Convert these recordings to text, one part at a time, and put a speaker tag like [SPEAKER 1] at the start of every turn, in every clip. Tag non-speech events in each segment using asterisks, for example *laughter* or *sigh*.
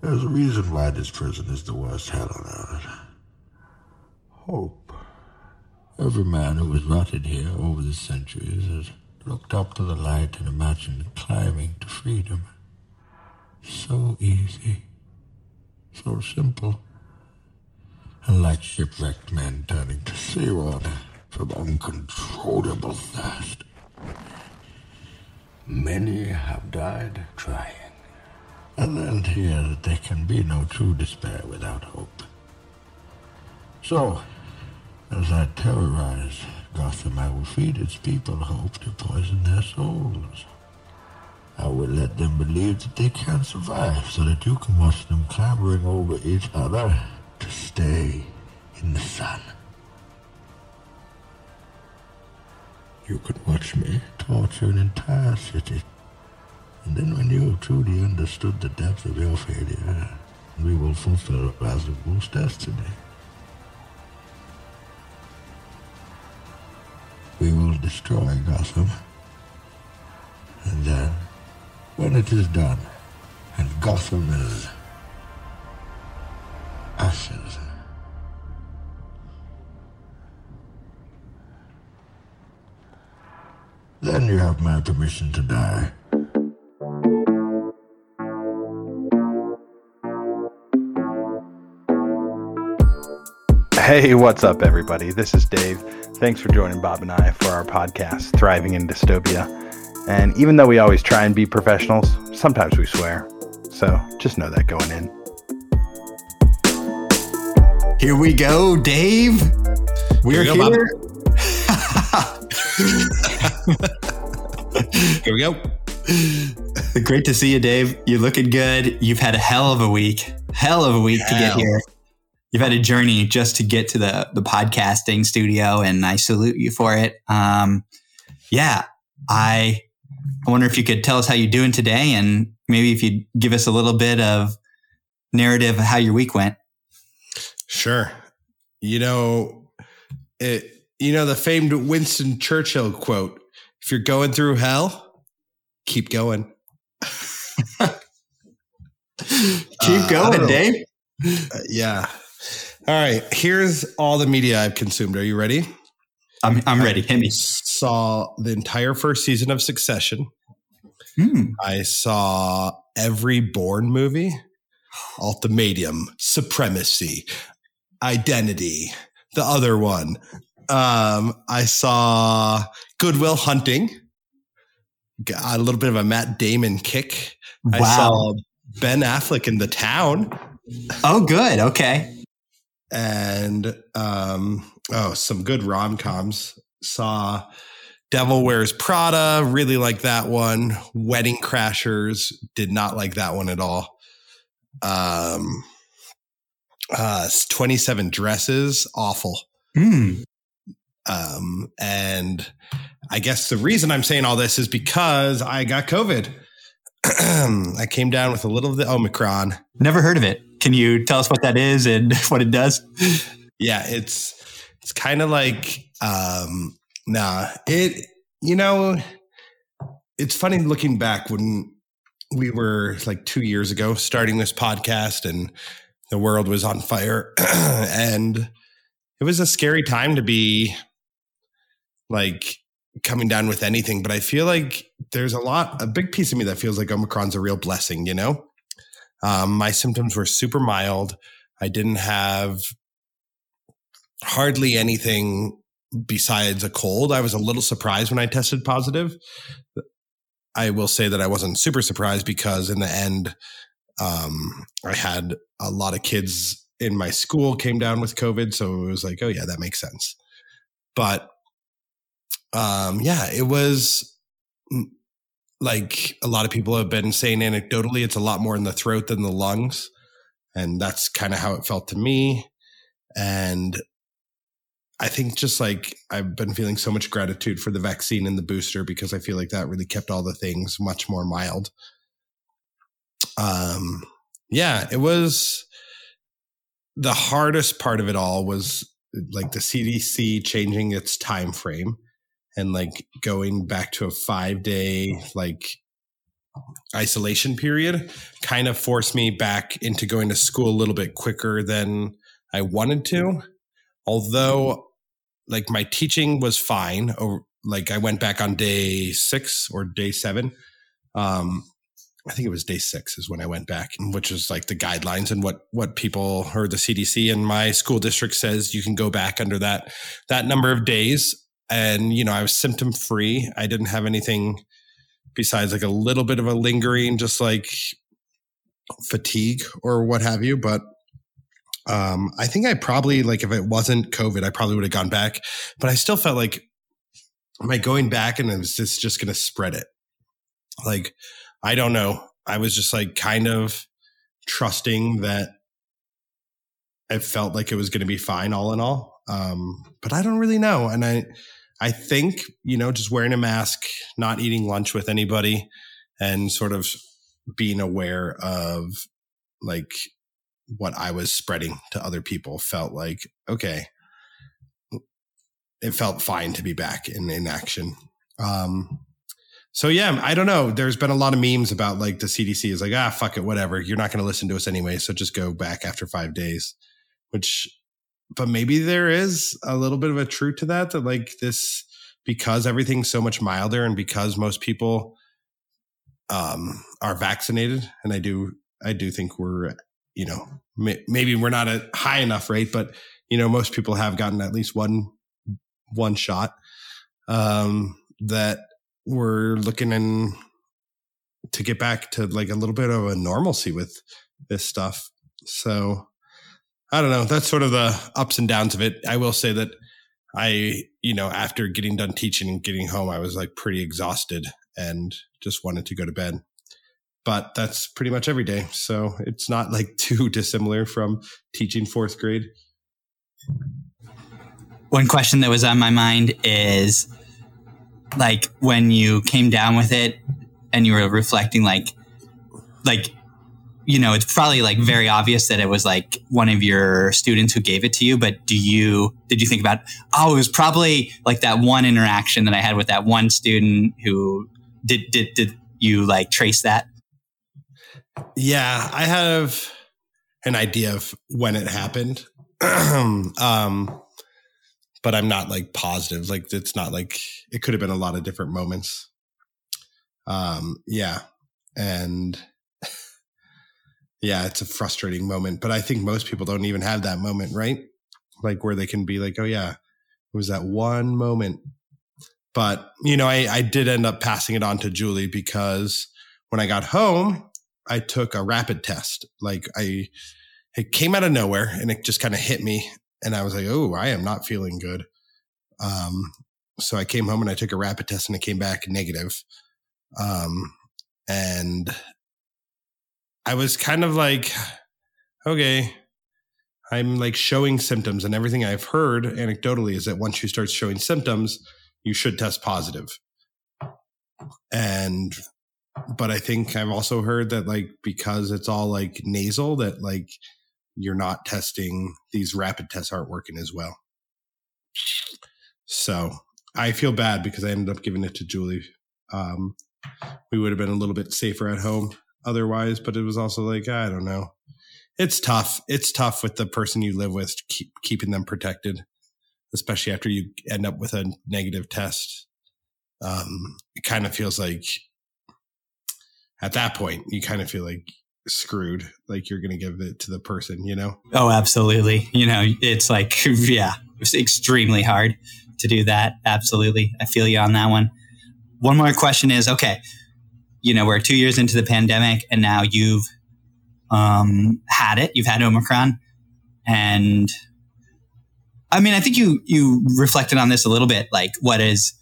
[SPEAKER 1] There's a reason why this prison is the worst hell on earth. Hope. Every man who has rotted here over the centuries has looked up to the light and imagined climbing to freedom. So easy. So simple. And like shipwrecked men turning to seawater from uncontrollable thirst. Many have died trying. And learned here that there can be no true despair without hope. So, as I terrorize Gotham, I will feed its people hope to poison their souls. I will let them believe that they can survive so that you can watch them clambering over each other to stay in the sun. You could watch me torture an entire city. And then when you truly understood the depth of your failure, we will fulfill Ra's al Ghul's destiny. We will destroy Gotham. And then, when it is done, and Gotham is ashes, then you have my permission to die.
[SPEAKER 2] Hey, what's up, everybody? This is Dave. Thanks for joining Bob and I for our podcast, Thriving in Dystopia. And even though we always try and be professionals, sometimes we swear. So just know that going in.
[SPEAKER 3] Here we go, Dave. We're
[SPEAKER 4] Here
[SPEAKER 3] here.
[SPEAKER 4] we go, *laughs* Here we go.
[SPEAKER 3] Great to see you, Dave. You're looking good. You've had a hell of a week. Hell of a week to get here. You've had a journey just to get to the the podcasting studio, and I salute you for it. Um, yeah, I I wonder if you could tell us how you're doing today, and maybe if you'd give us a little bit of narrative of how your week went.
[SPEAKER 4] Sure. You know, it. You know the famed Winston Churchill quote: "If you're going through hell, keep going." *laughs*
[SPEAKER 3] Keep
[SPEAKER 4] Uh,
[SPEAKER 3] going,
[SPEAKER 4] know.
[SPEAKER 3] Dave.
[SPEAKER 4] Uh, yeah. All right. Here's all the media I've consumed. Are you ready?
[SPEAKER 3] I'm I'm ready. Hit me.
[SPEAKER 4] Saw the entire first season of Succession.
[SPEAKER 3] Hmm.
[SPEAKER 4] I saw every Bourne movie, Ultimatum, Supremacy, Identity, the other one. Um, I saw Good Will Hunting, got a little bit of a Matt Damon kick. I saw Ben Affleck in The Town,
[SPEAKER 3] Oh, good. Okay.
[SPEAKER 4] And um, oh, some good rom coms. Saw Devil Wears Prada, really like that one. Wedding Crashers, did not like that one at all. Um, uh, 27 Dresses, awful.
[SPEAKER 3] Hmm.
[SPEAKER 4] Um, and I guess the reason I'm saying all this is because I got COVID. *clears throat* I came down with a little of the Omicron.
[SPEAKER 3] Never heard of it. Can you tell us what that is and *laughs* what it does?
[SPEAKER 4] yeah it's it's kind of like um nah it you know it's funny looking back when we were like two years ago starting this podcast and the world was on fire *clears throat* and it was a scary time to be like coming down with anything but i feel like there's a lot a big piece of me that feels like omicron's a real blessing you know um, my symptoms were super mild i didn't have hardly anything besides a cold. I was a little surprised when I tested positive. I will say that I wasn't super surprised because in the end, um, I had a lot of kids in my school came down with COVID. So it was like, oh, yeah, that makes sense. But um, yeah, it was mm, like a lot of people have been saying anecdotally, it's a lot more in the throat than the lungs. And that's kind of how it felt to me. And I think just like I've been feeling so much gratitude for the vaccine and the booster because I feel like that really kept all the things much more mild. Um, yeah, it was the hardest part of it all was like the CDC changing its time frame and like going back to a five day like isolation period kind of forced me back into going to school a little bit quicker than I wanted to. Although, like, my teaching was fine. Or, like, I went back on day six or day seven. Um, I think it was day six is when I went back, which is like the guidelines and what what people or the CDC and my school district says you can go back under that that number of days. And you know, I was symptom free. I didn't have anything besides like a little bit of a lingering, just like fatigue or what have you. But um, I think I probably like if it wasn't COVID, I probably would have gone back. But I still felt like am I going back and is this just to spread it? Like I don't know. I was just like kind of trusting that it felt like it was to be fine all in all. Um, but I don't really know. And I, I think, you know, just wearing a mask, not eating lunch with anybody and sort of being aware of like what I was spreading to other people felt like, okay, it felt fine to be back in, in action. Um, so yeah, I don't know. There's been a lot of memes about like the CDC is like, ah, fuck it, whatever. You're not going to listen to us anyway, so just go back after five days. Which, but maybe there is a little bit of a truth to that. That like this, because everything's so much milder, and because most people um, are vaccinated, and I do, I do think we're, you know, may, maybe we're not a high enough rate, but you know, most people have gotten at least one one shot. Um, that we're looking in to get back to like a little bit of a normalcy with this stuff. So I don't know. That's sort of the ups and downs of it. I will say that I, you know, after getting done teaching and getting home, I was like pretty exhausted and just wanted to go to bed. But that's pretty much every day. So it's not like *laughs* too dissimilar from teaching fourth grade.
[SPEAKER 3] One question that was on my mind is like when you came down with it and you were reflecting like like you know it's probably like very obvious that it was like one of your students who gave it to you but do you did you think about oh it was probably like that one interaction that i had with that one student who did did did you like trace that
[SPEAKER 4] yeah i have an idea of when it happened *clears throat* um but I'm not like positive. Like it's not like it could have been a lot of different moments. Um, yeah. And *laughs* yeah, it's a frustrating moment, but I think most people don't even have that moment, right? Like where they can be like, oh yeah, it was that one moment. But, you know, I, I did end up passing it on to Julie because when I got home, I took a rapid test. Like I, it came out of nowhere and it just kind of hit me and I was like, oh, I am not feeling good. Um, so I came home and I took a rapid test and it came back negative. Um, and I was kind of like, okay, I'm like showing symptoms, and everything I've heard anecdotally is that once you start showing symptoms, you should test positive. And, but I think I've also heard that like because it's all like nasal, that like you're not testing these rapid tests aren't working as well. So I feel bad because I ended up giving it to Julie. Um, we would have been a little bit safer at home otherwise, but it was also like, I don't know. It's tough. It's tough with the person you live with, keep, keeping them protected, especially after you end up with a negative test. Um, it kind of feels like at that point, you kind of feel like screwed like you're going to give it to the person you know
[SPEAKER 3] oh absolutely you know it's like *laughs* yeah it's extremely hard to do that absolutely i feel you on that one one more question is okay you know we're two years into the pandemic and now you've um, had it. You've had omicron. And i mean i think you you reflected on this a little bit like what is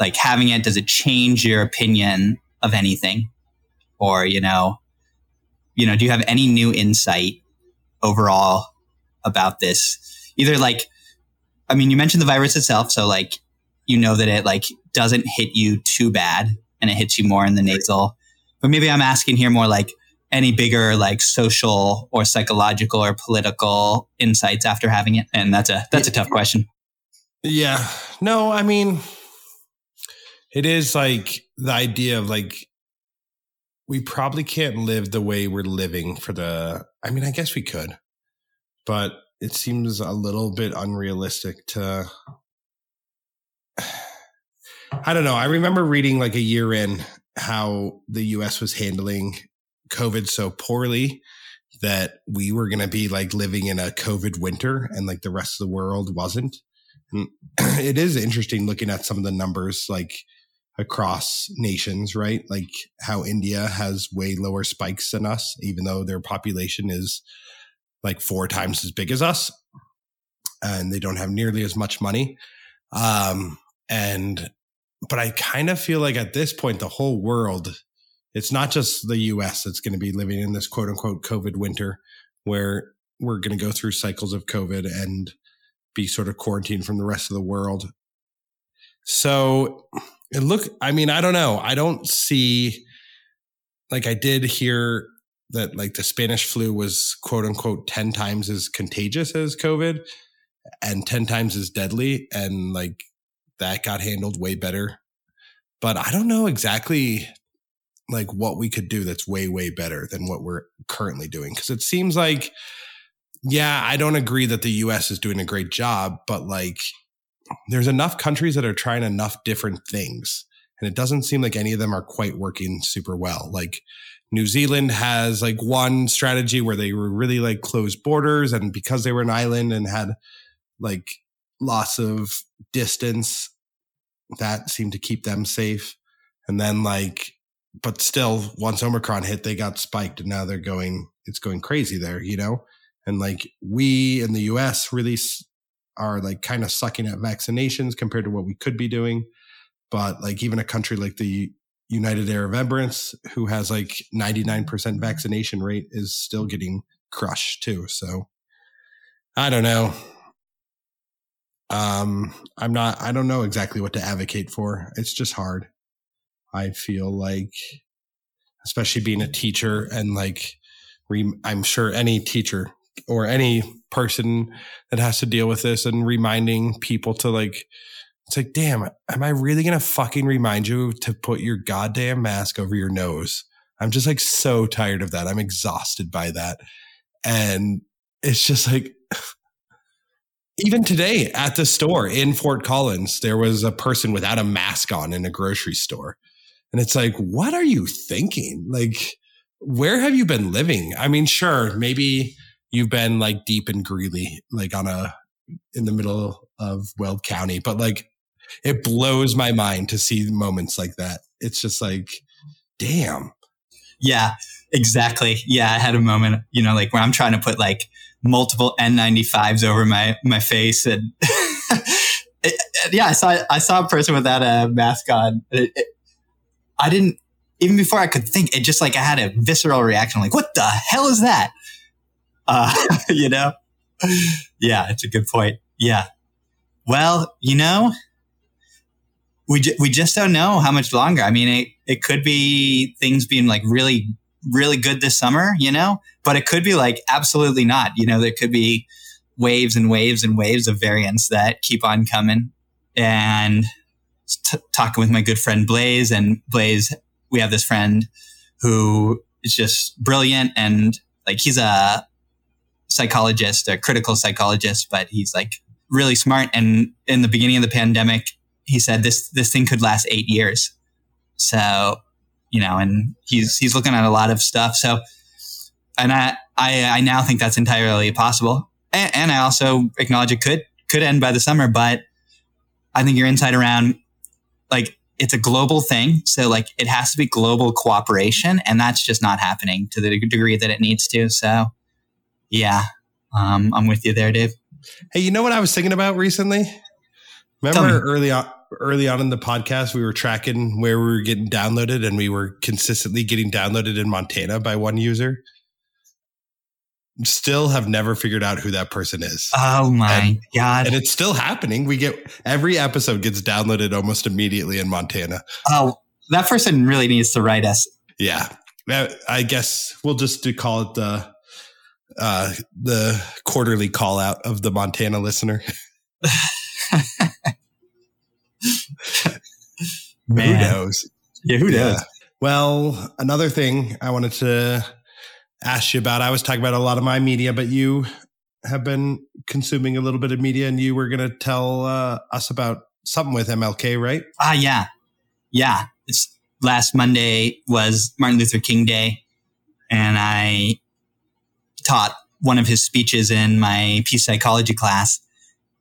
[SPEAKER 3] like having it does it change your opinion of anything? Or you know you know, do you have any new insight overall about this? Either like, I mean, you mentioned the virus itself, so like, you know that it like doesn't hit you too bad and it hits you more in the nasal. But maybe I'm asking here more like any bigger like social or psychological or political insights after having it. And that's a that's a tough question.
[SPEAKER 4] Yeah. No, I mean it is like the idea of like we probably can't live the way we're living for the I mean, I guess we could. But it seems a little bit unrealistic to I don't know. I remember reading like a year in how the US was handling COVID so poorly that we were going to be like living in a COVID winter and like the rest of the world wasn't. And *clears throat* it is interesting looking at some of the numbers like across nations, right? Like how India has way lower spikes than us, even though their population is like four times as big as us and they don't have nearly as much money. Um, and but I kind of feel like at this point, the whole world, it's not just the US that's going to be living in this quote unquote COVID winter where we're going to go through cycles of COVID and be sort of quarantined from the rest of the world. So it look, I mean, I don't know. I don't see, like, I did hear that like the Spanish flu was quote unquote 10 times as contagious as COVID and 10 times as deadly. And like that got handled way better. But I don't know exactly like what we could do that's way, way better than what we're currently doing. Cause it seems like, yeah, I don't agree that the US is doing a great job, but like there's enough countries that are trying enough different things. And it doesn't seem like any of them are quite working super well. Like New Zealand has like one strategy where they were really like closed borders. And because they were an island and had like lots of distance, that seemed to keep them safe. And then like, but still, once Omicron hit, they got spiked, and now they're going. It's going crazy there, you know. And like we in the U.S. really are like kind of sucking at vaccinations compared to what we could be doing. But like even a country like the United Arab Emirates, who has like 99% vaccination rate, is still getting crushed too. So I don't know. Um, I'm not, I don't know exactly what to advocate for. It's just hard. I feel like, especially being a teacher and like, I'm sure any teacher or any person that has to deal with this and reminding people to like, it's like, damn, am I really going to fucking remind you to put your goddamn mask over your nose? I'm just like so tired of that. I'm exhausted by that. And it's just like, *laughs* even today at the store in Fort Collins, there was a person without a mask on in a grocery store. And it's like, what are you thinking? Like, where have you been living? I mean, sure, maybe you've been like deep in Greeley, like on a, in the middle of Weld County, but like, it blows my mind to see moments like that. It's just like, damn.
[SPEAKER 3] Yeah, exactly. Yeah, I had a moment, you know, like where I'm trying to put like multiple N95s over my my face, and *laughs* yeah, I saw I saw a person without a mask on. It, it, I didn't even before I could think. It just like I had a visceral reaction, like what the hell is that? Uh, *laughs* you know? Yeah, it's a good point. Yeah. Well, you know, we we just don't know how much longer. I mean, it it could be things being like really really good this summer, you know, but it could be like absolutely not. You know, there could be waves and waves and waves of variants that keep on coming. And t- talking with my good friend Blaze, and Blaze, we have this friend who is just brilliant and like he's a psychologist, a critical psychologist, but he's like really smart. And in the beginning of the pandemic, he said this this thing could last eight years. So you know, and he's he's looking at a lot of stuff. So, and I I, I now think that's entirely possible, and, and I also acknowledge it could could end by the summer. But I think your insight around like it's a global thing, so like it has to be global cooperation, and that's just not happening to the degree that it needs to. So, yeah, um, I'm with you there, Dave.
[SPEAKER 4] Hey, you know what I was thinking about recently? Remember early on early on in the podcast, we were tracking where we were getting downloaded, and we were consistently getting downloaded in Montana by one user. Still have never figured out who that person is.
[SPEAKER 3] Oh my
[SPEAKER 4] and,
[SPEAKER 3] god!
[SPEAKER 4] And it's still happening. We get every episode gets downloaded almost immediately in Montana.
[SPEAKER 3] Oh, that person really needs to write us.
[SPEAKER 4] Yeah, I guess we'll just do call it the uh, the quarterly call out of the Montana listener. *laughs*
[SPEAKER 3] Man.
[SPEAKER 4] Who knows?
[SPEAKER 3] Yeah, who knows? Yeah.
[SPEAKER 4] Well, another thing I wanted to ask you about, I was talking about a lot of my media, but you have been consuming a little bit of media and you were going to tell uh, us about something with MLK, right?
[SPEAKER 3] Ah, uh, yeah. Yeah. It's last Monday was Martin Luther King Day, and I taught one of his speeches in my peace psychology class.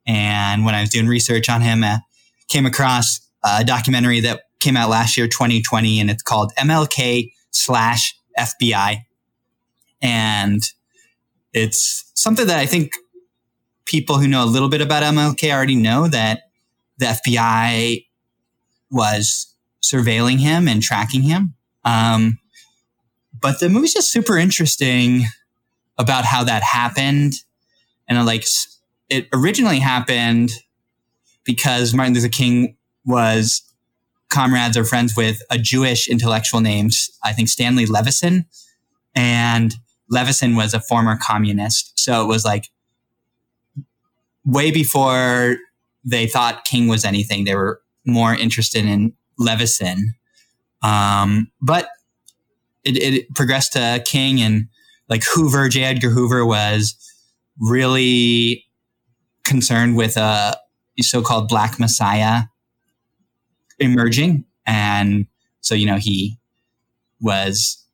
[SPEAKER 3] And when I was doing research on him, I came across a documentary that came out last year, 2020, and it's called MLK slash FBI. And it's something that I think people who know a little bit about MLK already know that the FBI was surveilling him and tracking him. Um, but the movie's just super interesting about how that happened. And like, it originally happened because Martin Luther King was comrades or friends with a Jewish intellectual named, I think, Stanley Levison. And Levison was a former communist. So it was like way before they thought King was anything. They were more interested in Levison. Um, but it, it progressed to King and like Hoover, J. Edgar Hoover was really concerned with a so-called Black Messiah emerging, and so you know he was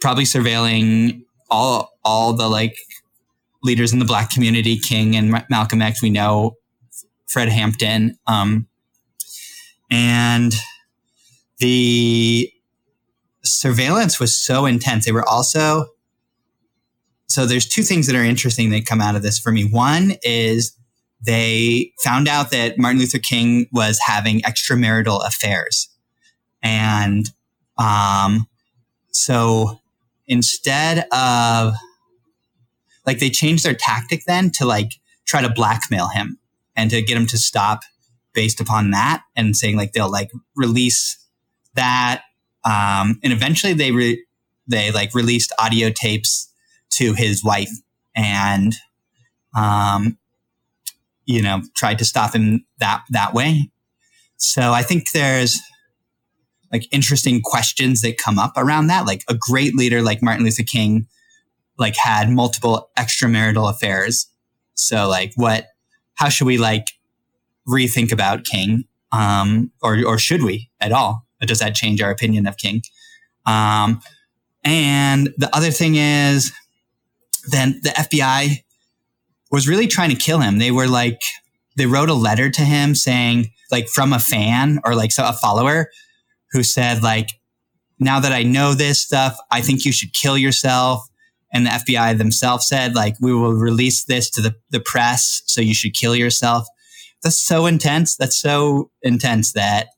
[SPEAKER 3] probably surveilling all all the like leaders in the Black community, King and Malcolm X. We know Fred Hampton, um, and the surveillance was so intense. They were also so there's two things that are interesting that come out of this for me. One is they found out that Martin Luther King was having extramarital affairs. And um, so instead of like they changed their tactic then to like try to blackmail him and to get him to stop based upon that and saying like they'll like release that um, and eventually they re- they like released audio tapes to his wife and um, you know tried to stop him that that way. So i think there's like interesting questions that come up around that. Like a great leader like martin luther king like had multiple extramarital affairs. So like what how should we like rethink about king um or or should we at all? Or does that change our opinion of king? Um and the other thing is then the FBI was really trying to kill him. They were like, they wrote a letter to him saying, like, from a fan or like so a follower who said, like, now that I know this stuff, I think you should kill yourself. And the FBI themselves said, like, we will release this to the, the press, so you should kill yourself. That's so intense. That's so intense that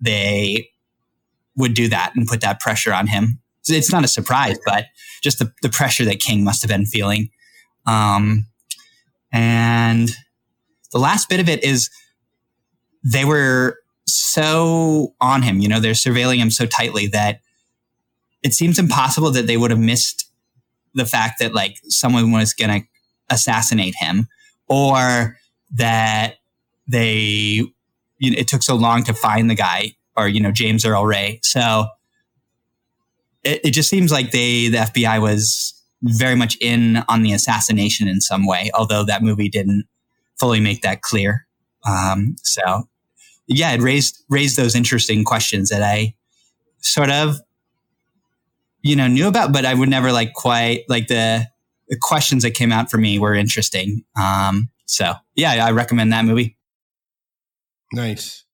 [SPEAKER 3] they would do that and put that pressure on him it's not a surprise, but just the, the pressure that King must have been feeling. Um, and the last bit of it is they were so on him, you know, they're surveilling him so tightly that it seems impossible that they would have missed the fact that like someone was going to assassinate him or that they, you know, it took so long to find the guy or, you know, James Earl Ray. So, it, it just seems like they, the FBI was very much in on the assassination in some way, although that movie didn't fully make that clear. Um, so yeah, it raised, raised those interesting questions that I sort of, you know, knew about, but I would never like quite like the, the questions that came out for me were interesting. Um, so yeah, I recommend that movie.
[SPEAKER 4] Nice.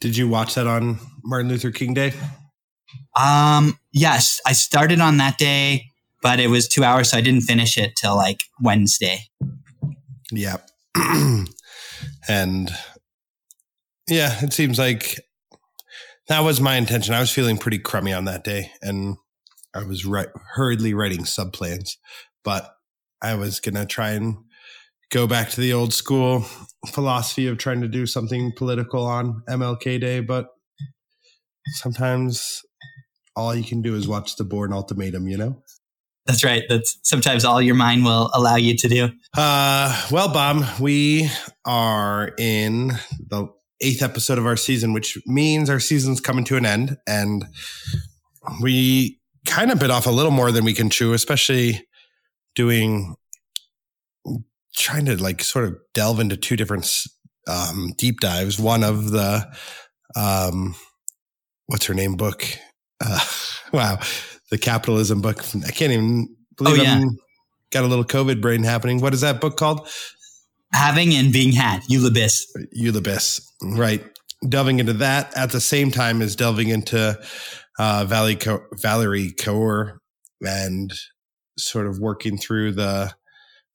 [SPEAKER 4] Did you watch that on Martin Luther King Day?
[SPEAKER 3] Um, yes, I started on that day, but it was two hours, so I didn't finish it till like Wednesday.
[SPEAKER 4] Yeah. *clears throat* and yeah, it seems like that was my intention. I was feeling pretty crummy on that day and I was right, hurriedly writing sub plans, but I was to try and go back to the old school philosophy of trying to do something political on MLK Day, but sometimes all you can do is watch the Bourne Ultimatum, you know?
[SPEAKER 3] That's right. That's sometimes all your mind will allow you to do.
[SPEAKER 4] Uh, well, Bob, we are in the eighth episode of our season, which means our season's coming to an end. And we kind of bit off a little more than we can chew, especially doing trying to like sort of delve into two different um, deep dives. One of the um, what's her name book? Uh, *laughs* wow, the capitalism book. I can't even believe
[SPEAKER 3] Oh, yeah.
[SPEAKER 4] I'm got a little COVID brain happening. What is that book called?
[SPEAKER 3] Having and being had, Eula Biss.
[SPEAKER 4] Eulabis, right? Delving into that at the same time as delving into uh, Valerie Co- Valerie Kaur and sort of working through the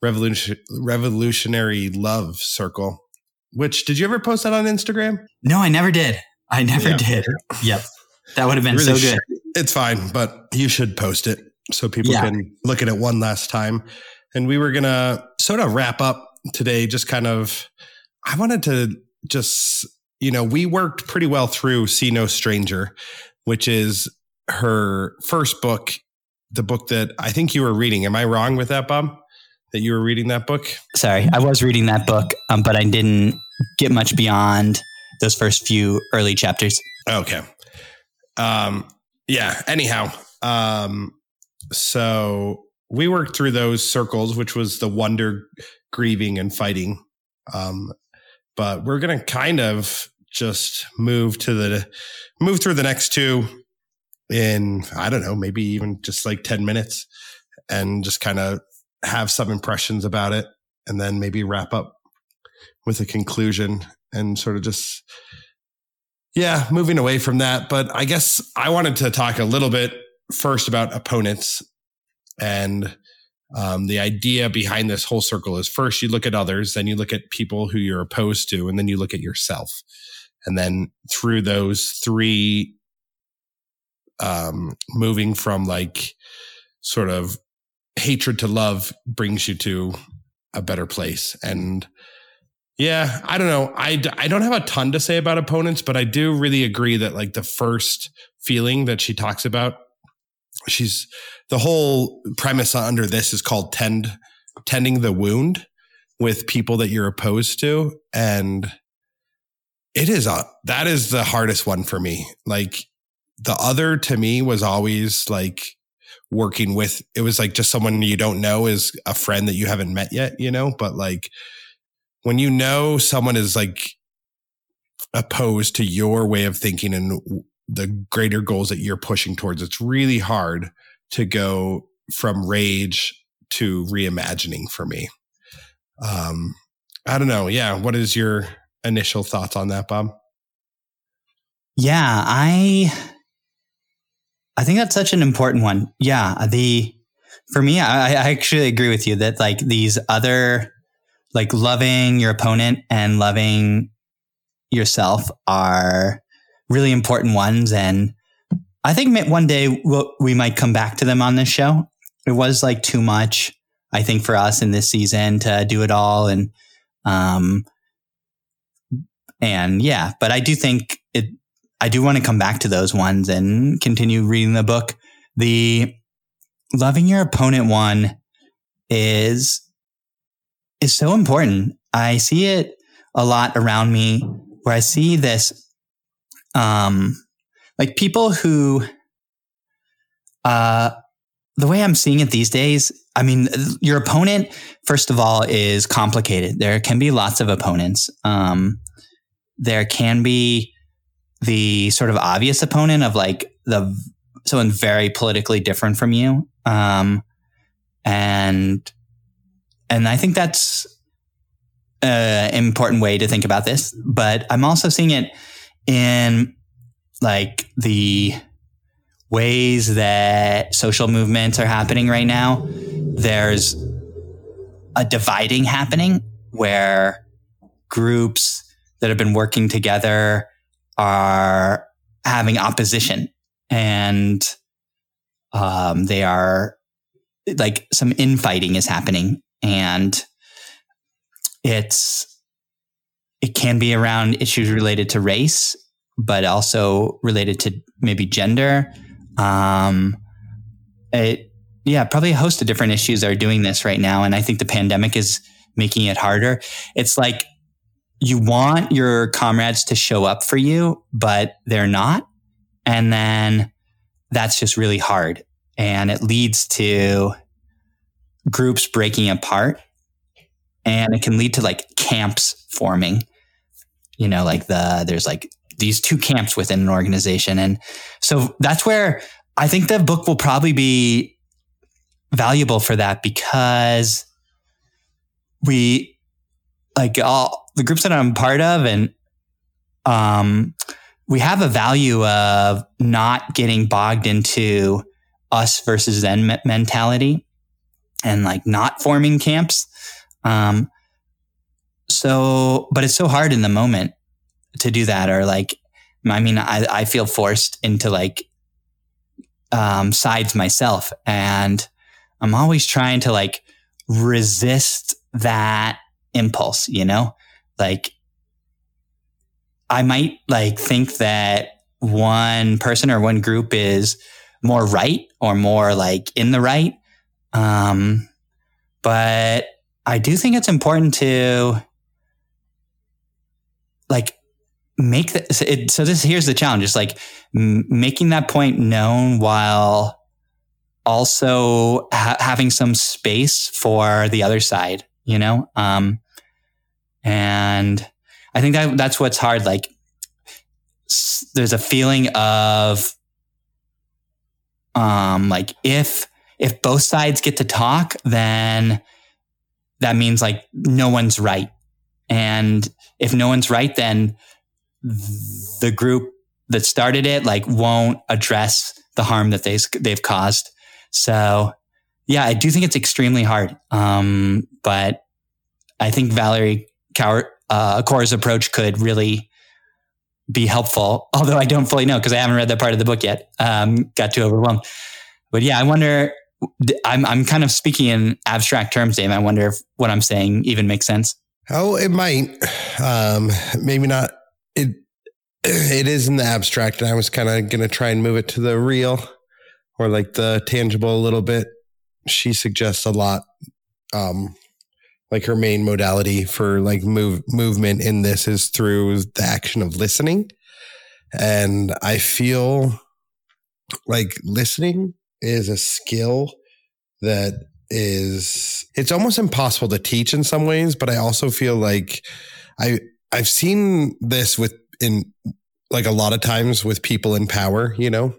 [SPEAKER 4] revolution revolutionary love circle. Which did you ever post that on Instagram?
[SPEAKER 3] No, I never did. I never
[SPEAKER 4] Yeah.
[SPEAKER 3] did. Yep. That would have been
[SPEAKER 4] really
[SPEAKER 3] so good.
[SPEAKER 4] should. It's fine, but you should post it so people
[SPEAKER 3] Yeah.
[SPEAKER 4] can look at it one last time. And we were gonna sort of wrap up today, just kind of I wanted to just you know, we worked pretty well through See No Stranger, which is her first book, the book that I think you were reading. Am I wrong with that, Bob? That you were reading that book?
[SPEAKER 3] Sorry, I was reading that book, um, but I didn't get much beyond those first few early chapters.
[SPEAKER 4] Okay. Um, yeah. Anyhow, um, so we worked through those circles, which was the wonder, grieving, and fighting. Um, but we're gonna kind of just move to the move through the next two in I don't know, maybe even just like ten minutes, and just kind of have some impressions about it, and then maybe wrap up with a conclusion and sort of just yeah, moving away from that. But I guess I wanted to talk a little bit first about opponents. And um, the idea behind this whole circle is first you look at others, then you look at people who you're opposed to, and then you look at yourself. And then through those three, um, moving from like sort of hatred to love brings you to a better place. And yeah, I don't know. I, I don't have a ton to say about opponents, but I do really agree that like the first feeling that she talks about, she's the whole premise under this is called tend tending the wound with people that you're opposed to, and it is a that is the hardest one for me. Like the other to me was always like working with it was like just someone you don't know is a friend that you haven't met yet, you know, but like when you know someone is like opposed to your way of thinking and the greater goals that you're pushing towards, it's really hard to go from rage to reimagining for me. Um, I don't know. Yeah. What is your initial thoughts on that, Bob?
[SPEAKER 3] Yeah, I I think that's such an important one. Yeah, the for me, I, I actually agree with you that like these other like loving your opponent and loving yourself are really important ones, and I think one day we'll, we might come back to them on this show. It was like too much, I think, for us in this season to do it all, and um, and yeah, but I do think it I do want to come back to those ones and continue reading the book. The loving your opponent one is is so important. I see it a lot around me where I see this um like people who uh the way I'm seeing it these days, I mean, your opponent, first of all, is complicated. There can be lots of opponents. Um, there can be the sort of obvious opponent of like the someone very politically different from you um and and i think that's an important way to think about this but i'm also seeing it in like the ways that social movements are happening right now. There's a dividing happening where groups that have been working together are having opposition and um, they are like some infighting is happening and it's it can be around issues related to race but also related to maybe gender um, it yeah probably a host of different issues are doing this right now and i think the pandemic is making it harder it's like you want your comrades to show up for you, but they're not. And then that's just really hard. And it leads to groups breaking apart. And it can lead to like camps forming. You know, like the, there's like these two camps within an organization. And so that's where I think the book will probably be valuable for that because we like all the groups that I'm part of and um we have a value of not getting bogged into us versus them mentality and like not forming camps. Um, so, but it's so hard in the moment to do that. Or like, I mean, I, I feel forced into like, um, sides myself and I'm always trying to like resist that impulse, you know, like I might like think that one person or one group is more right or more like in the right. Um, but I do think it's important to like make that. It, so this here's the challenge: is like m- making that point known while also ha- having some space for the other side. You know, um, and I think that that's what's hard. Like, s- there's a feeling of um, like if if both sides get to talk, then that means like no one's right. And if no one's right, then the group that started it like won't address the harm that they they've caused. So yeah, I do think it's extremely hard. Um, but I think Valerie Kaur, uh, Kaur's approach could really be helpful. Although I don't fully know because I haven't read that part of the book yet. Um, got too overwhelmed. But yeah, I wonder. I'm I'm kind of speaking in abstract terms, Dave. I wonder if what I'm saying even makes sense.
[SPEAKER 4] Oh, it might. Um, maybe not. It it is in the abstract, and I was kind of going to try and move it to the real or like the tangible a little bit. She suggests a lot. Um, like her main modality for like move movement in this is through the action of listening, and I feel like listening is a skill that is it's almost impossible to teach in some ways but i also feel like i i've seen this with in like a lot of times with people in power you know?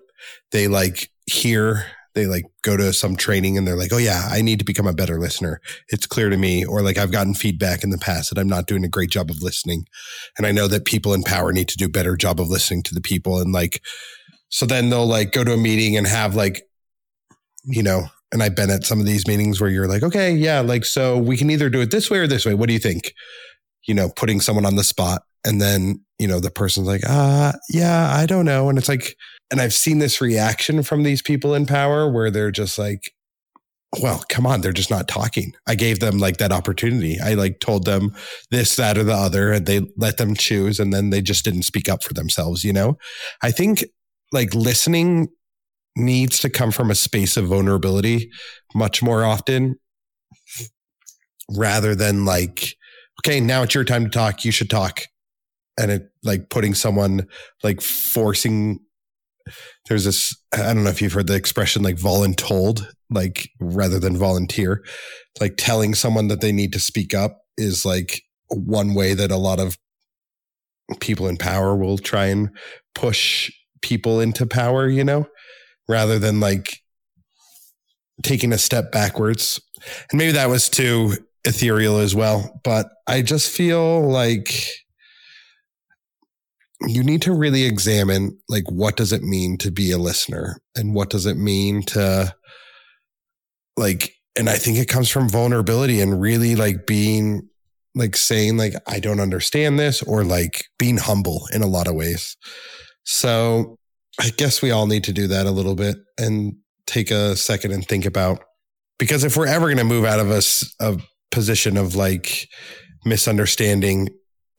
[SPEAKER 4] They like hear they like go to some training and they're like oh yeah i need to become a better listener. It's clear to me. Or like i've gotten feedback in the past that i'm not doing a great job of listening. And i know that people in power need to do a better job of listening to the people and like so then they'll like go to a meeting and have like you know, and I've been at some of these meetings where you're like, okay, yeah, like, so we can either do it this way or this way. What do you think? You know, putting someone on the spot. And then, you know, the person's like, ah, uh, yeah, I don't know. And it's like, and I've seen this reaction from these people in power where they're just like, well, come on, they're just not talking. I gave them like that opportunity. I like told them this, that, or the other, and they let them choose. And then they just didn't speak up for themselves, you know? I think like listening needs to come from a space of vulnerability much more often rather than like, okay, now it's your time to talk. You should talk. And it like putting someone like forcing. There's this, I don't know if you've heard the expression like voluntold, like rather than volunteer. Like telling someone that they need to speak up is like one way that a lot of people in power will try and push people into power, you know? Rather than like taking a step backwards. And maybe that was too ethereal as well. But I just feel like you need to really examine like what does it mean to be a listener and what does it mean to like and I think it comes from vulnerability and really like being like saying like I don't understand this or like being humble in a lot of ways. So I guess we all need to do that a little bit and take a second and think about because if we're ever going to move out of a, a position of like misunderstanding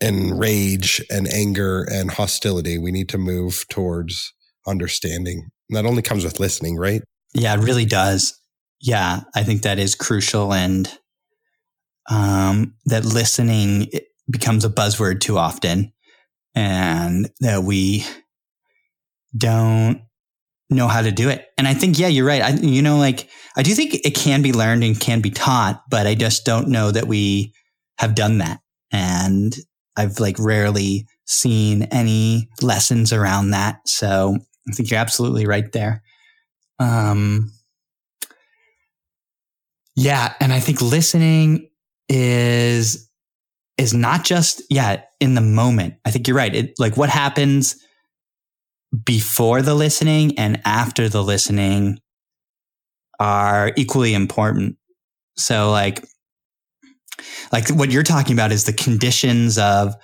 [SPEAKER 4] and rage and anger and hostility, we need to move towards understanding. And that only comes with listening, right?
[SPEAKER 3] Yeah, it really does. Yeah, I think that is crucial and um, that listening becomes a buzzword too often and that we don't know how to do it. And I think, yeah, you're right. I, you know, like I do think it can be learned and can be taught, but I just don't know that we have done that. And I've like rarely seen any lessons around that. So I think you're absolutely right there. Um, yeah. And I think listening is, is not just, yeah, in the moment. I think you're right. It like what happens before the listening and after the listening are equally important. So like, like what you're talking about is the conditions of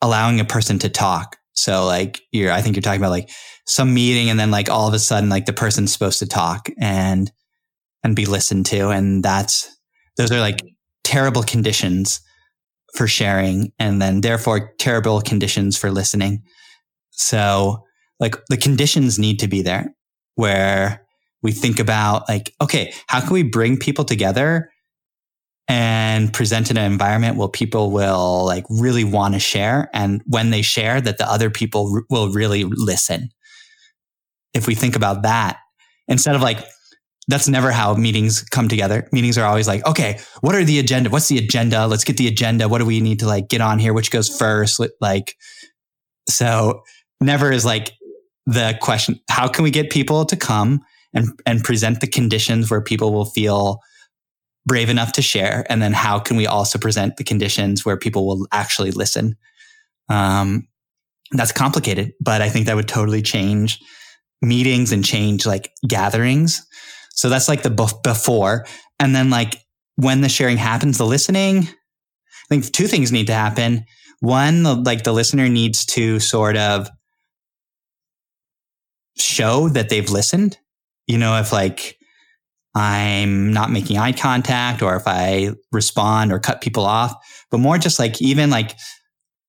[SPEAKER 3] allowing a person to talk. So like you're, I think you're talking about like some meeting and then like all of a sudden like the person's supposed to talk and, and be listened to. And that's, those are like terrible conditions for sharing and then therefore terrible conditions for listening. So like the conditions need to be there where we think about like, okay, how can we bring people together and present in an environment where people will like really want to share. And when they share that the other people r- will really listen. If we think about that instead of like, that's never how meetings come together. Meetings are always like, okay, what are the agenda? What's the agenda? Let's get the agenda. What do we need to like get on here? Which goes first? Like, so never is like the question, how can we get people to come and, and present the conditions where people will feel brave enough to share? And then how can we also present the conditions where people will actually listen? Um, that's complicated, but I think that would totally change meetings and change like gatherings. So that's like the before. And then like when the sharing happens, the listening, I think two things need to happen. One, the, like the listener needs to sort of show that they've listened. You know, if like I'm not making eye contact or if I respond or cut people off, but more just like even like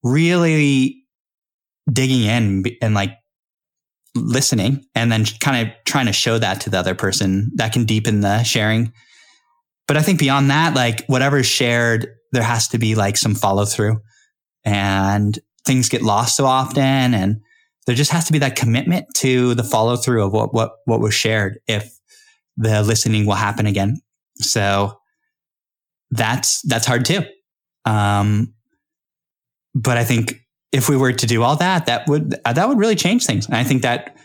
[SPEAKER 3] really digging in and like listening and then kind of trying to show that to the other person that can deepen the sharing. But I think beyond that, like whatever's shared, there has to be like some follow through and things get lost so often. And there just has to be that commitment to the follow through of what, what, what was shared if the listening will happen again. So that's, that's hard too. Um, but I think if we were to do all that, that would, that would really change things. And I think that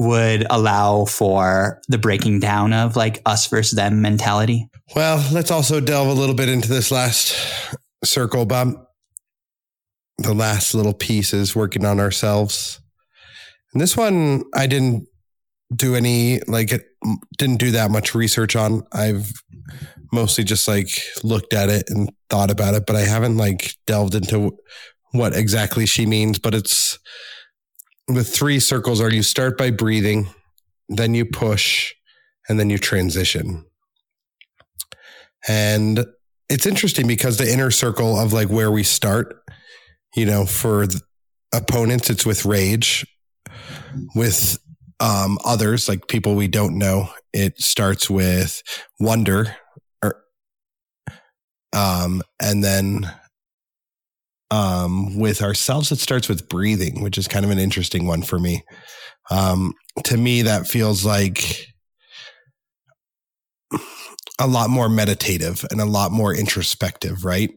[SPEAKER 3] would allow for the breaking down of like us versus them mentality.
[SPEAKER 4] Well, let's also delve a little bit into this last circle, Bob the last little piece is working on ourselves. And this one, I didn't do any, like, it didn't do that much research on. I've mostly just like looked at it and thought about it, but I haven't like delved into what exactly she means. But it's the three circles are you start by breathing, then you push, and then you transition. And it's interesting because the inner circle of like where we start you know, for opponents, it's with rage. With um, others, like people we don't know, it starts with wonder, or, um, and then um, with ourselves, it starts with breathing, which is kind of an interesting one for me. Um, to me, that feels like a lot more meditative and a lot more introspective, right?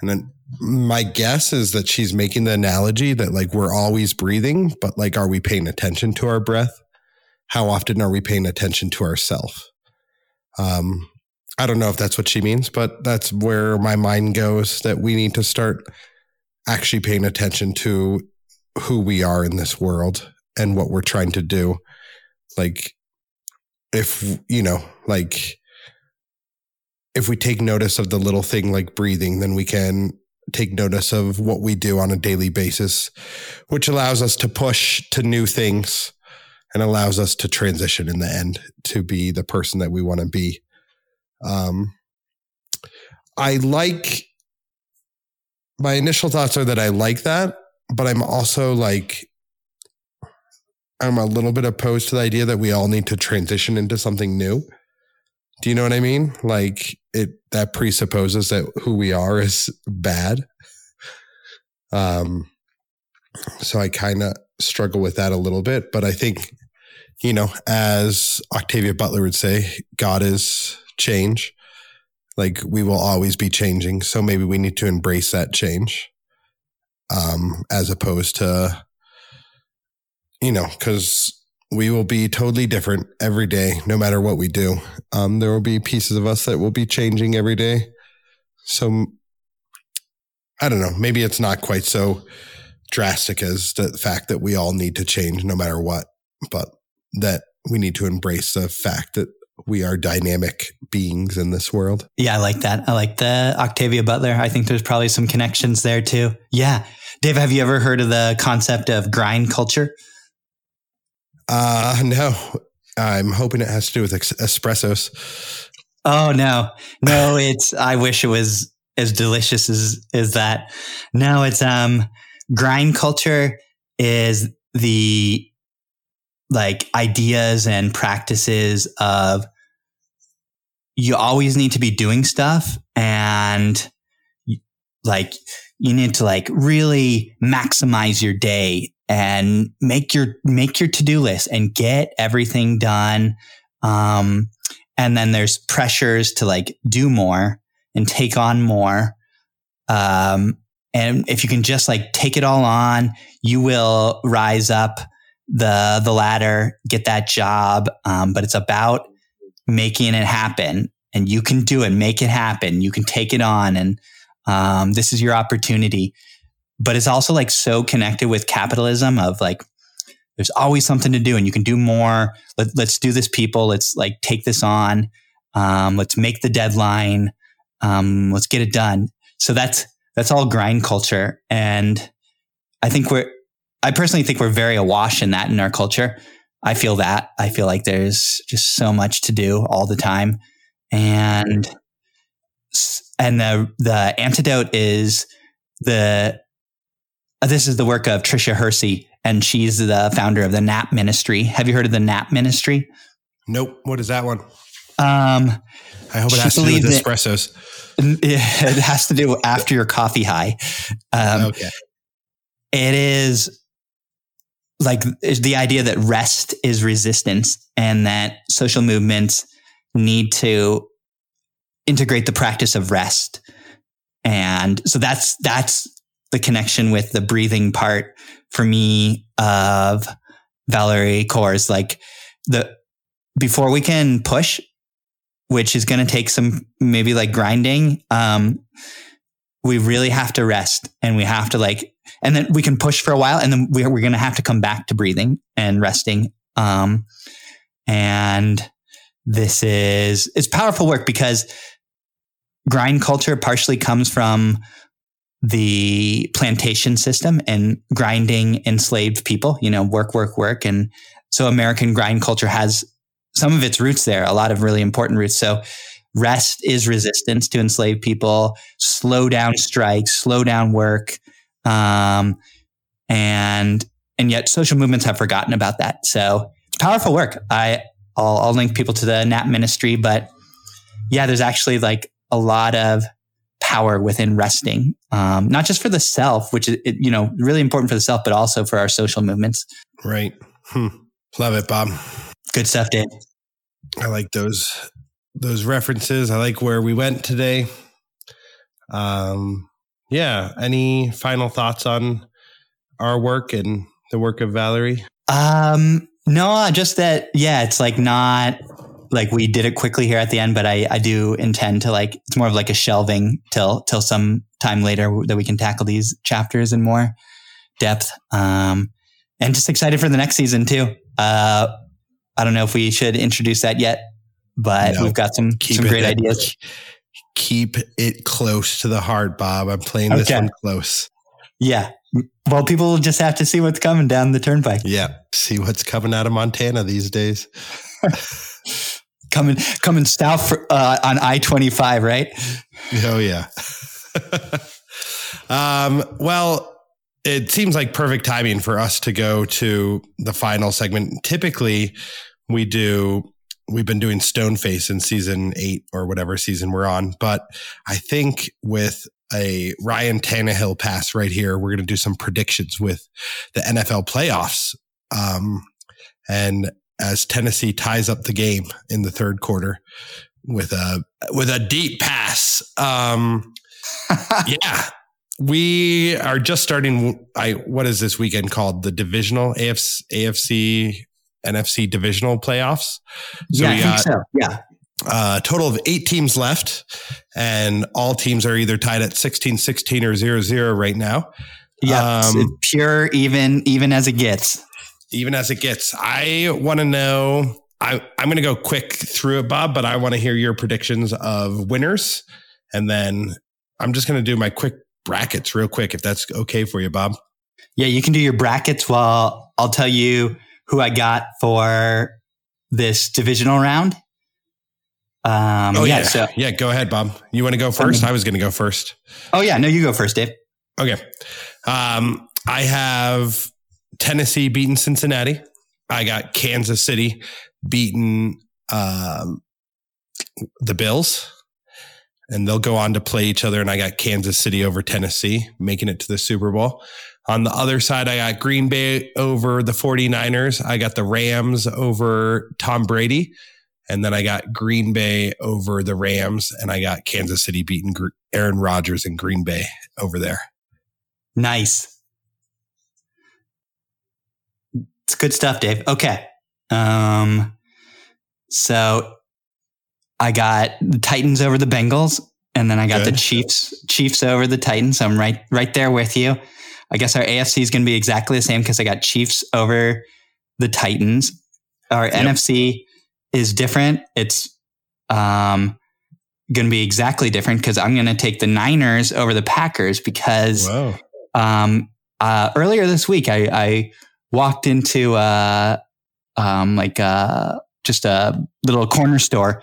[SPEAKER 4] And then my guess is that she's making the analogy that like we're always breathing, but like, are we paying attention to our breath? How often are we paying attention to ourself? Um, I don't know if that's what she means, but that's where my mind goes that we need to start actually paying attention to who we are in this world and what we're trying to do. Like, if, you know, like, if we take notice of the little thing like breathing, then we can take notice of what we do on a daily basis, which allows us to push to new things and allows us to transition in the end to be the person that we want to be. Um, I like my initial thoughts are that I like that, but I'm also like, I'm a little bit opposed to the idea that we all need to transition into something new. Do you know what I mean? Like it that presupposes that who we are is bad. Um so I kind of struggle with that a little bit, but I think you know, as Octavia Butler would say, God is change. Like we will always be changing, so maybe we need to embrace that change. Um as opposed to you know, cuz we will be totally different every day, no matter what we do. Um, there will be pieces of us that will be changing every day. So I don't know. Maybe it's not quite so drastic as the fact that we all need to change no matter what, but that we need to embrace the fact that we are dynamic beings in this world.
[SPEAKER 3] Yeah, I like that. I like the Octavia Butler. I think there's probably some connections there too. Yeah. Dave, have you ever heard of the concept of grind culture?
[SPEAKER 4] Uh, no, I'm hoping it has to do with ex- espressos.
[SPEAKER 3] Oh no, no, it's, I wish it was as delicious as, as that. No, it's, um, grind culture is the like ideas and practices of you always need to be doing stuff and like you need to like really maximize your day and make your make your to-do list and get everything done. Um, and then there's pressures to like do more and take on more. Um, and if you can just like take it all on you will rise up the the ladder get that job. Um, but it's about making it happen and you can do it. Make it happen. You can take it on. And um, this is your opportunity but it's also like so connected with capitalism of like there's always something to do and you can do more. Let, us do this people. Let's like take this on. Um, let's make the deadline. Um, let's get it done. So that's that's all grind culture. And i think we're i personally think we're very awash in that in our culture. I feel that. I feel like there's just so much to do all the time. And and the the antidote is the this is the work of Tricia Hersey, and she's the founder of the NAP Ministry. Have you heard of the NAP Ministry?
[SPEAKER 4] Nope. What is that one?
[SPEAKER 3] Um,
[SPEAKER 4] I hope it has to do with espressos.
[SPEAKER 3] It, *laughs* it has to do after your coffee high. Um, okay. It is like the idea that rest is resistance and that social movements need to integrate the practice of rest. And so that's, that's the connection with the breathing part for me of Valerie Kaur's like the before we can push, which is going to take some maybe like grinding. Um, we really have to rest and we have to like, and then we can push for a while and then we're, we're going to have to come back to breathing and resting. Um, and this is, it's powerful work because grind culture partially comes from the plantation system and grinding enslaved people, you know, work, work, work. And so American grind culture has some of its roots there, a lot of really important roots. So rest is resistance to enslaved people, slow down strikes, slow down work. Um, and, and yet social movements have forgotten about that. So it's powerful work. I, I'll, I'll link people to the NAP ministry, but yeah, there's actually like a lot of power within resting, um, not just for the self, which is you know really important for the self, but also for our social movements.
[SPEAKER 4] Right. Hmm. Love it, Bob.
[SPEAKER 3] Good stuff, Dave.
[SPEAKER 4] I like those those references. I like where we went today. Um, yeah. Any final thoughts on our work and the work of Valerie?
[SPEAKER 3] Um, no, just that. Yeah, it's like not like we did it quickly here at the end, but I, I do intend to like, it's more of like a shelving till, till some time later that we can tackle these chapters in more depth. Um, and just excited for the next season too. Uh, I don't know if we should introduce that yet, but no, we've got some, some great ideas.
[SPEAKER 4] Keep it close to the heart, Bob. I'm playing this one close.
[SPEAKER 3] Yeah. Well, people will just have to see what's coming down the turnpike.
[SPEAKER 4] Yeah. See what's coming out of Montana these days. *laughs*
[SPEAKER 3] coming coming south for, uh, on I twenty five, right?
[SPEAKER 4] Oh yeah. *laughs* um, well, it seems like perfect timing for us to go to the final segment. Typically, we do we've been doing Stoneface in season eight or whatever season we're on. But I think with a Ryan Tannehill pass right here, we're going to do some predictions with the NFL playoffs. Um, and as Tennessee ties up the game in the third quarter with a with a deep pass, um, *laughs* yeah, we are just starting. I what is this weekend called? The divisional AFC, AFC NFC divisional playoffs.
[SPEAKER 3] So yeah, got, so. Yeah.
[SPEAKER 4] A total of eight teams left, and all teams are either tied at 16 16 or 0 0 right now.
[SPEAKER 3] Yeah, um, pure even, even as it gets.
[SPEAKER 4] Even as it gets. I want to know. I, I'm going to go quick through it, Bob, but I want to hear your predictions of winners. And then I'm just going to do my quick brackets real quick, if that's okay for you, Bob.
[SPEAKER 3] Yeah, you can do your brackets while I'll tell you who I got for this divisional round.
[SPEAKER 4] Um, oh yeah, yeah, so, yeah. Go ahead, Bob. You want to go first? Um, I was going to go first.
[SPEAKER 3] Oh yeah, no, you go first, Dave.
[SPEAKER 4] Okay. Um, I have Tennessee beating Cincinnati. I got Kansas City beating um, the Bills, and they'll go on to play each other. And I got Kansas City over Tennessee, making it to the Super Bowl. On the other side, I got Green Bay over the 49ers. I got the Rams over Tom Brady. And then I got Green Bay over the Rams. And I got Kansas City beating Aaron Rodgers and Green Bay over there.
[SPEAKER 3] Nice. It's good stuff, Dave. Okay. Um, so I got the Titans over the Bengals, and then I got good. the Chiefs Chiefs over the Titans. I'm right right there with you. I guess our AFC is going to be exactly the same because I got Chiefs over the Titans. Our yep. NFC is different. It's um, going to be exactly different because I'm going to take the Niners over the Packers because um, uh, earlier this week I, I walked into uh, um, like uh, just a little corner store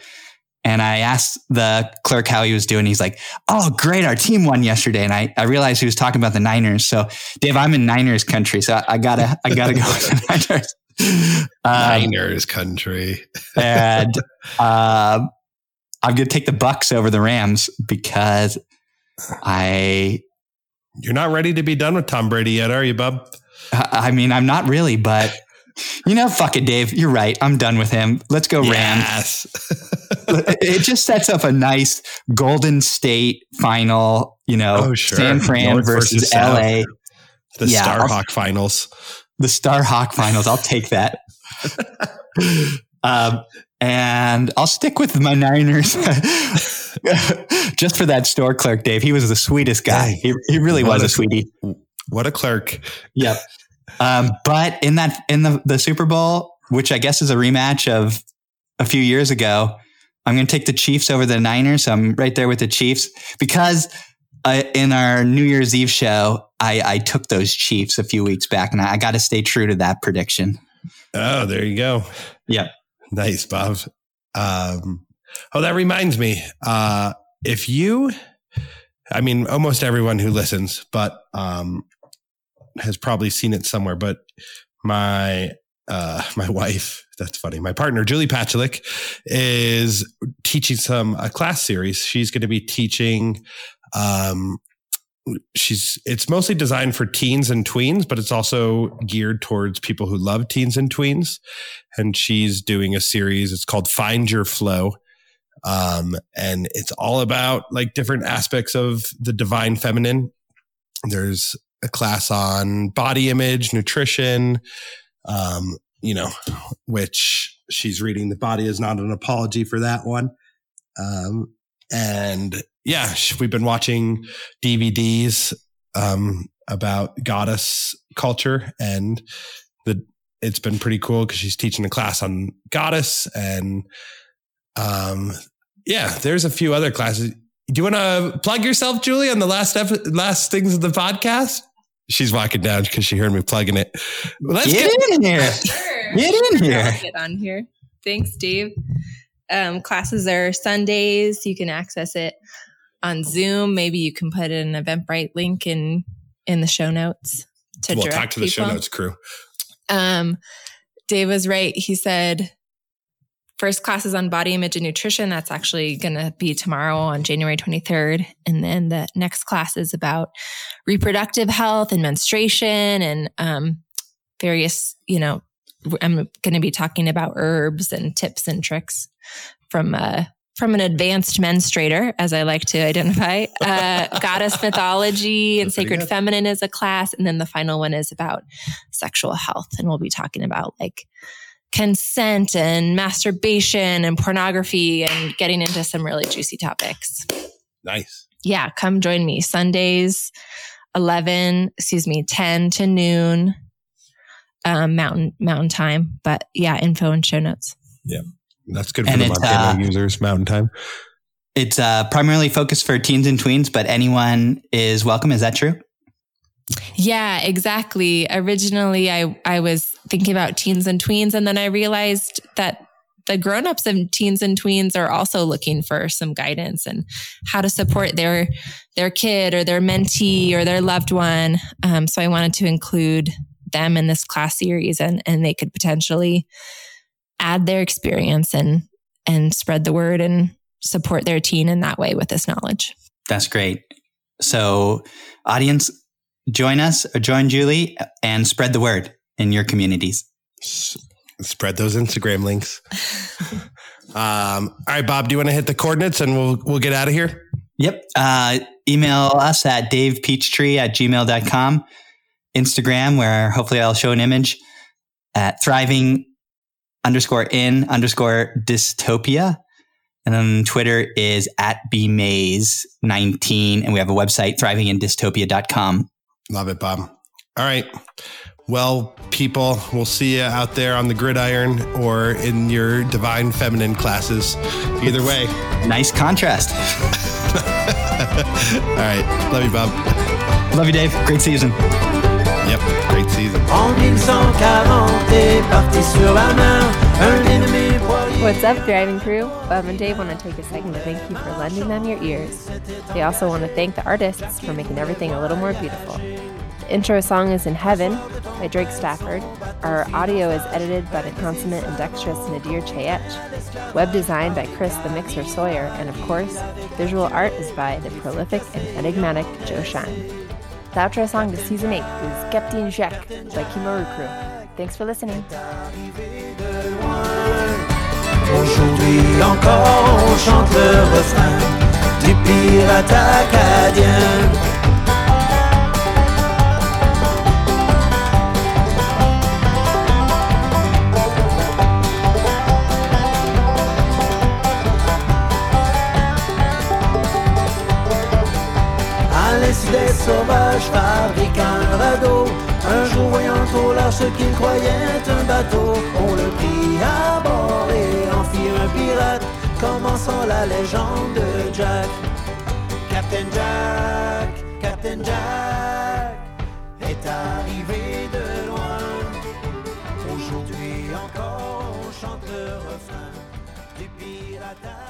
[SPEAKER 3] and I asked the clerk how he was doing. He's like, Oh, great. Our team won yesterday. And I, I realized he was talking about the Niners. So Dave, I'm in Niners country. So I, I gotta, I gotta go with the *laughs* Niners.
[SPEAKER 4] Um, Niners country.
[SPEAKER 3] and, *laughs* uh, I'm going to take the Bucs over the Rams because I.
[SPEAKER 4] You're not ready to be done with Tom Brady yet, are you, bub?
[SPEAKER 3] I mean, I'm not really, but you know, fuck it, Dave. You're right. I'm done with him. Let's go yes. *laughs* Rams. it just sets up a nice Golden State final, you know, oh, sure. San Fran North versus, versus LA.
[SPEAKER 4] The yeah, Starhawk finals.
[SPEAKER 3] The Starhawk finals. I'll take that. *laughs* um, and I'll stick with my Niners *laughs* just for that store clerk, Dave. He was the sweetest guy. He, he really what was a, a sweetie.
[SPEAKER 4] What a clerk.
[SPEAKER 3] Yep. Um, but in that in the the Super Bowl, which I guess is a rematch of a few years ago, I'm going to take the Chiefs over the Niners. So I'm right there with the Chiefs because uh, in our New Year's Eve show, I, I took those Chiefs a few weeks back, and I, I got to stay true to that prediction.
[SPEAKER 4] Oh, there you go.
[SPEAKER 3] Yep.
[SPEAKER 4] nice, Bob. Um, oh, that reminds me. Uh, if you, I mean, almost everyone who listens, but um, has probably seen it somewhere, but my uh, *laughs* my wife, that's funny. My partner, Julie Patchalik, is teaching some a class series. She's going to be teaching. Um, she's it's mostly designed for teens and tweens, but it's also geared towards people who love teens and tweens. And she's doing a series. It's called Find Your Flow. Um, and it's all about like different aspects of the divine feminine. There's a class on body image, nutrition, um, you know, which she's reading. The body is not an apology for that one. Um, and yeah, we've been watching DVDs um, about goddess culture, and the it's been pretty cool because she's teaching a class on goddess, and um, yeah, there's a few other classes. Do you want to plug yourself, Julie, on the last ep- last things of the podcast? She's walking down because she heard me plugging it.
[SPEAKER 3] Let's get, get in here. Sure. Get in here.
[SPEAKER 5] Get on here. Thanks, Dave. Um, classes are Sundays. You can access it on Zoom. Maybe you can put an Eventbrite link in in the show notes
[SPEAKER 4] to we'll talk to the show notes crew.
[SPEAKER 5] Um, Dave was right. He said first class is on body image and nutrition. That's actually going to be tomorrow on January 23rd. And then the next class is about reproductive health and menstruation and um, various, you know, I'm going to be talking about herbs and tips and tricks from uh, from an advanced menstruator, as I like to identify, *laughs* uh, goddess mythology and sacred feminine is a class. And then the final one is about sexual health. And we'll be talking about like consent and masturbation and pornography and getting into some really juicy topics.
[SPEAKER 4] Nice.
[SPEAKER 5] Yeah, come join me Sundays, 11, excuse me, 10 to noon, um, mountain, mountain time. But yeah, info and show notes.
[SPEAKER 4] Yeah. That's good for and the Montana uh, users, mountain time.
[SPEAKER 3] It's uh, primarily focused for teens and tweens, but anyone is welcome. Is that true?
[SPEAKER 5] Yeah, exactly. Originally, I, I was thinking about teens and tweens, and then I realized that the grown-ups of teens and tweens are also looking for some guidance and how to support their their kid or their mentee or their loved one. Um, so I wanted to include them in this class series, and and they could potentially add their experience and and spread the word and support their teen in that way with this knowledge.
[SPEAKER 3] That's great. So, audience, join us or join Julie and spread the word in your communities.
[SPEAKER 4] Spread those Instagram links. *laughs* um, all right, Bob, do you want to hit the coordinates and we'll we'll get out of here?
[SPEAKER 3] Yep. Uh, email us at davepeachtree at gmail.com. Instagram, where hopefully I'll show an image at thriving underscore in underscore dystopia. And then Twitter is at bmaze19. And we have a website, thrivingindystopia.com.
[SPEAKER 4] Love it, Bob. All right. Well, people, we'll see you out there on the gridiron or in your divine feminine classes. Either way. *laughs*
[SPEAKER 3] Nice contrast. *laughs* *laughs*
[SPEAKER 4] All right. Love you, Bob.
[SPEAKER 3] Love you, Dave. Great season.
[SPEAKER 4] Yep, great season.
[SPEAKER 5] What's up, driving crew? Bob and Dave want to take a second to thank you for lending them your ears. They also want to thank the artists for making everything a little more beautiful. The intro song is In Heaven by Drake Stafford. Our audio is edited by the consummate and dexterous Nadir Chayech. Web design by Chris the Mixer Sawyer. And of course, visual art is by the prolific and enigmatic Joe Shine. The outro song to season 8 is Captain Jacques by Kimaru Crew. Thanks for listening. Aujourd'hui encore, on chante le refrain du pirate acadien. des sauvages fabriquent un radeau. Un jour voyant trop large ce qu'ils croyaient un bateau, on le prit à bord et en fit un pirate, commençant la légende de Jack. Captain Jack, Captain Jack est arrivé de loin. Aujourd'hui encore on chante le refrain du pirate